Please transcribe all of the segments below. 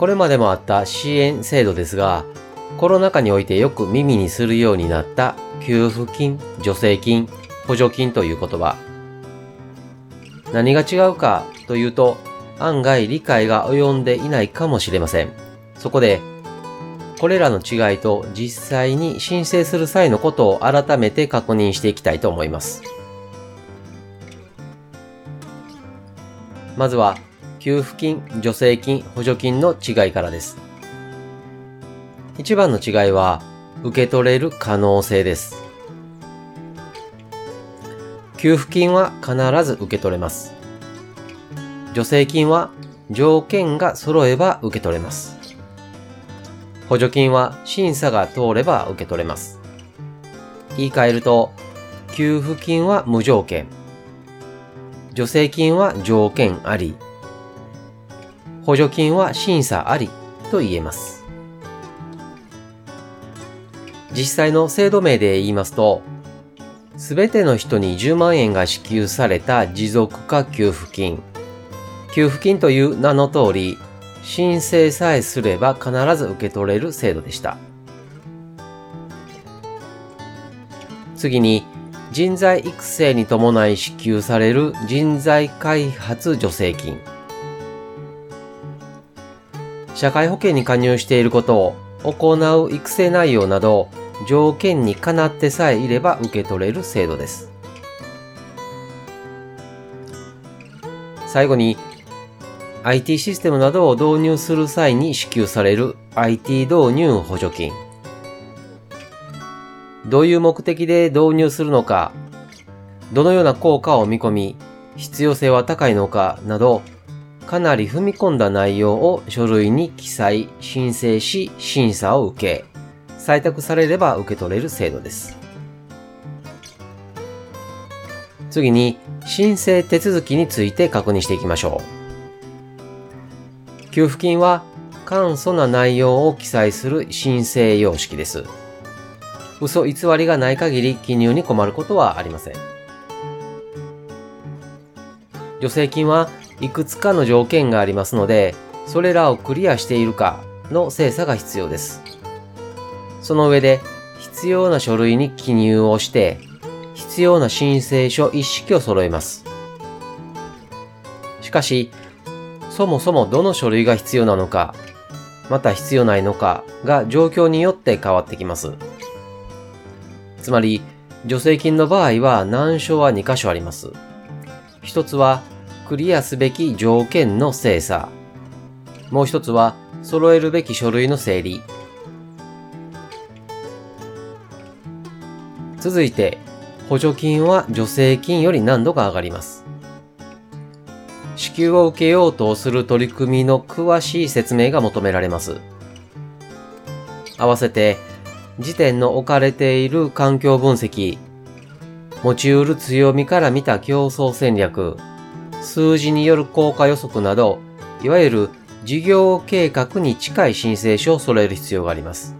これまでもあった支援制度ですが、コロナ禍においてよく耳にするようになった給付金、助成金、補助金という言葉。何が違うかというと、案外理解が及んでいないかもしれません。そこで、これらの違いと実際に申請する際のことを改めて確認していきたいと思います。まずは、給付金、助成金、補助金の違いからです。一番の違いは、受け取れる可能性です。給付金は必ず受け取れます。助成金は条件が揃えば受け取れます。補助金は審査が通れば受け取れます。言い換えると、給付金は無条件。助成金は条件あり、補助金は審査ありと言えます。実際の制度名で言いますと、すべての人に10万円が支給された持続化給付金。給付金という名の通り、申請さえすれば必ず受け取れる制度でした。次に、人材育成に伴い支給される人材開発助成金。社会保険に加入していることを行う育成内容など条件にかなってさえいれば受け取れる制度です。最後に IT システムなどを導入する際に支給される IT 導入補助金。どういう目的で導入するのか、どのような効果を見込み、必要性は高いのかなど、かなり踏み込んだ内容を書類に記載、申請し、審査を受け、採択されれば受け取れる制度です。次に、申請手続きについて確認していきましょう。給付金は簡素な内容を記載する申請様式です。嘘偽りがない限り記入に困ることはありません。助成金はいくつかの条件がありますので、それらをクリアしているかの精査が必要です。その上で、必要な書類に記入をして、必要な申請書一式を揃えます。しかし、そもそもどの書類が必要なのか、また必要ないのかが状況によって変わってきます。つまり、助成金の場合は難所は2箇所あります。一つは、クリアすべき条件の精査。もう一つは、揃えるべき書類の整理。続いて、補助金は助成金より難度が上がります。支給を受けようとする取り組みの詳しい説明が求められます。合わせて、時点の置かれている環境分析、持ち得る強みから見た競争戦略、数字による効果予測など、いわゆる事業計画に近い申請書を揃える必要があります。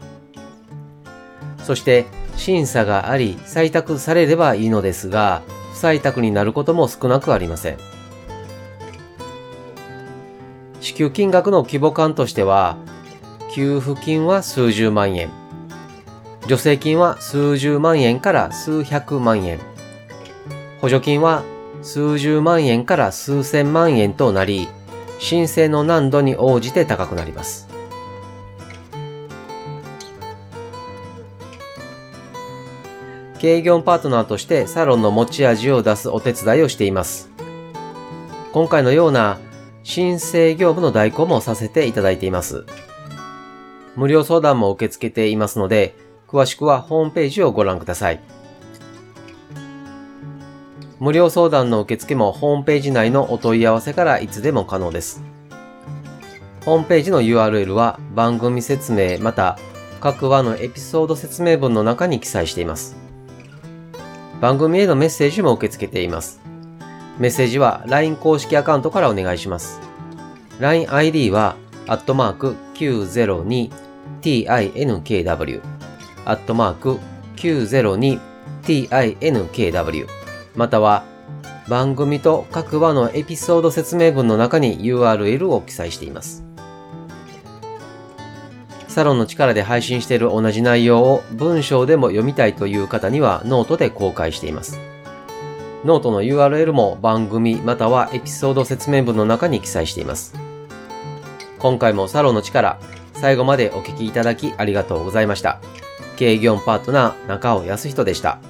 そして、審査があり、採択されればいいのですが、不採択になることも少なくありません。支給金額の規模感としては、給付金は数十万円、助成金は数十万円から数百万円。補助金は数十万円から数千万円となり、申請の難度に応じて高くなります。経営業パートナーとしてサロンの持ち味を出すお手伝いをしています。今回のような申請業務の代行もさせていただいています。無料相談も受け付けていますので、詳しくはホームページをご覧ください。無料相談の受付もホームページ内のお問い合わせからいつでも可能です。ホームページの URL は番組説明また各話のエピソード説明文の中に記載しています。番組へのメッセージも受け付けています。メッセージは LINE 公式アカウントからお願いします。LINEID は、アットマーク 902tinkw、アットマーク 902tinkw、または、番組と各話のエピソード説明文の中に URL を記載しています。サロンの力で配信している同じ内容を文章でも読みたいという方にはノートで公開しています。ノートの URL も番組またはエピソード説明文の中に記載しています。今回もサロンの力、最後までお聞きいただきありがとうございました。経営業パートナー中尾康人でした。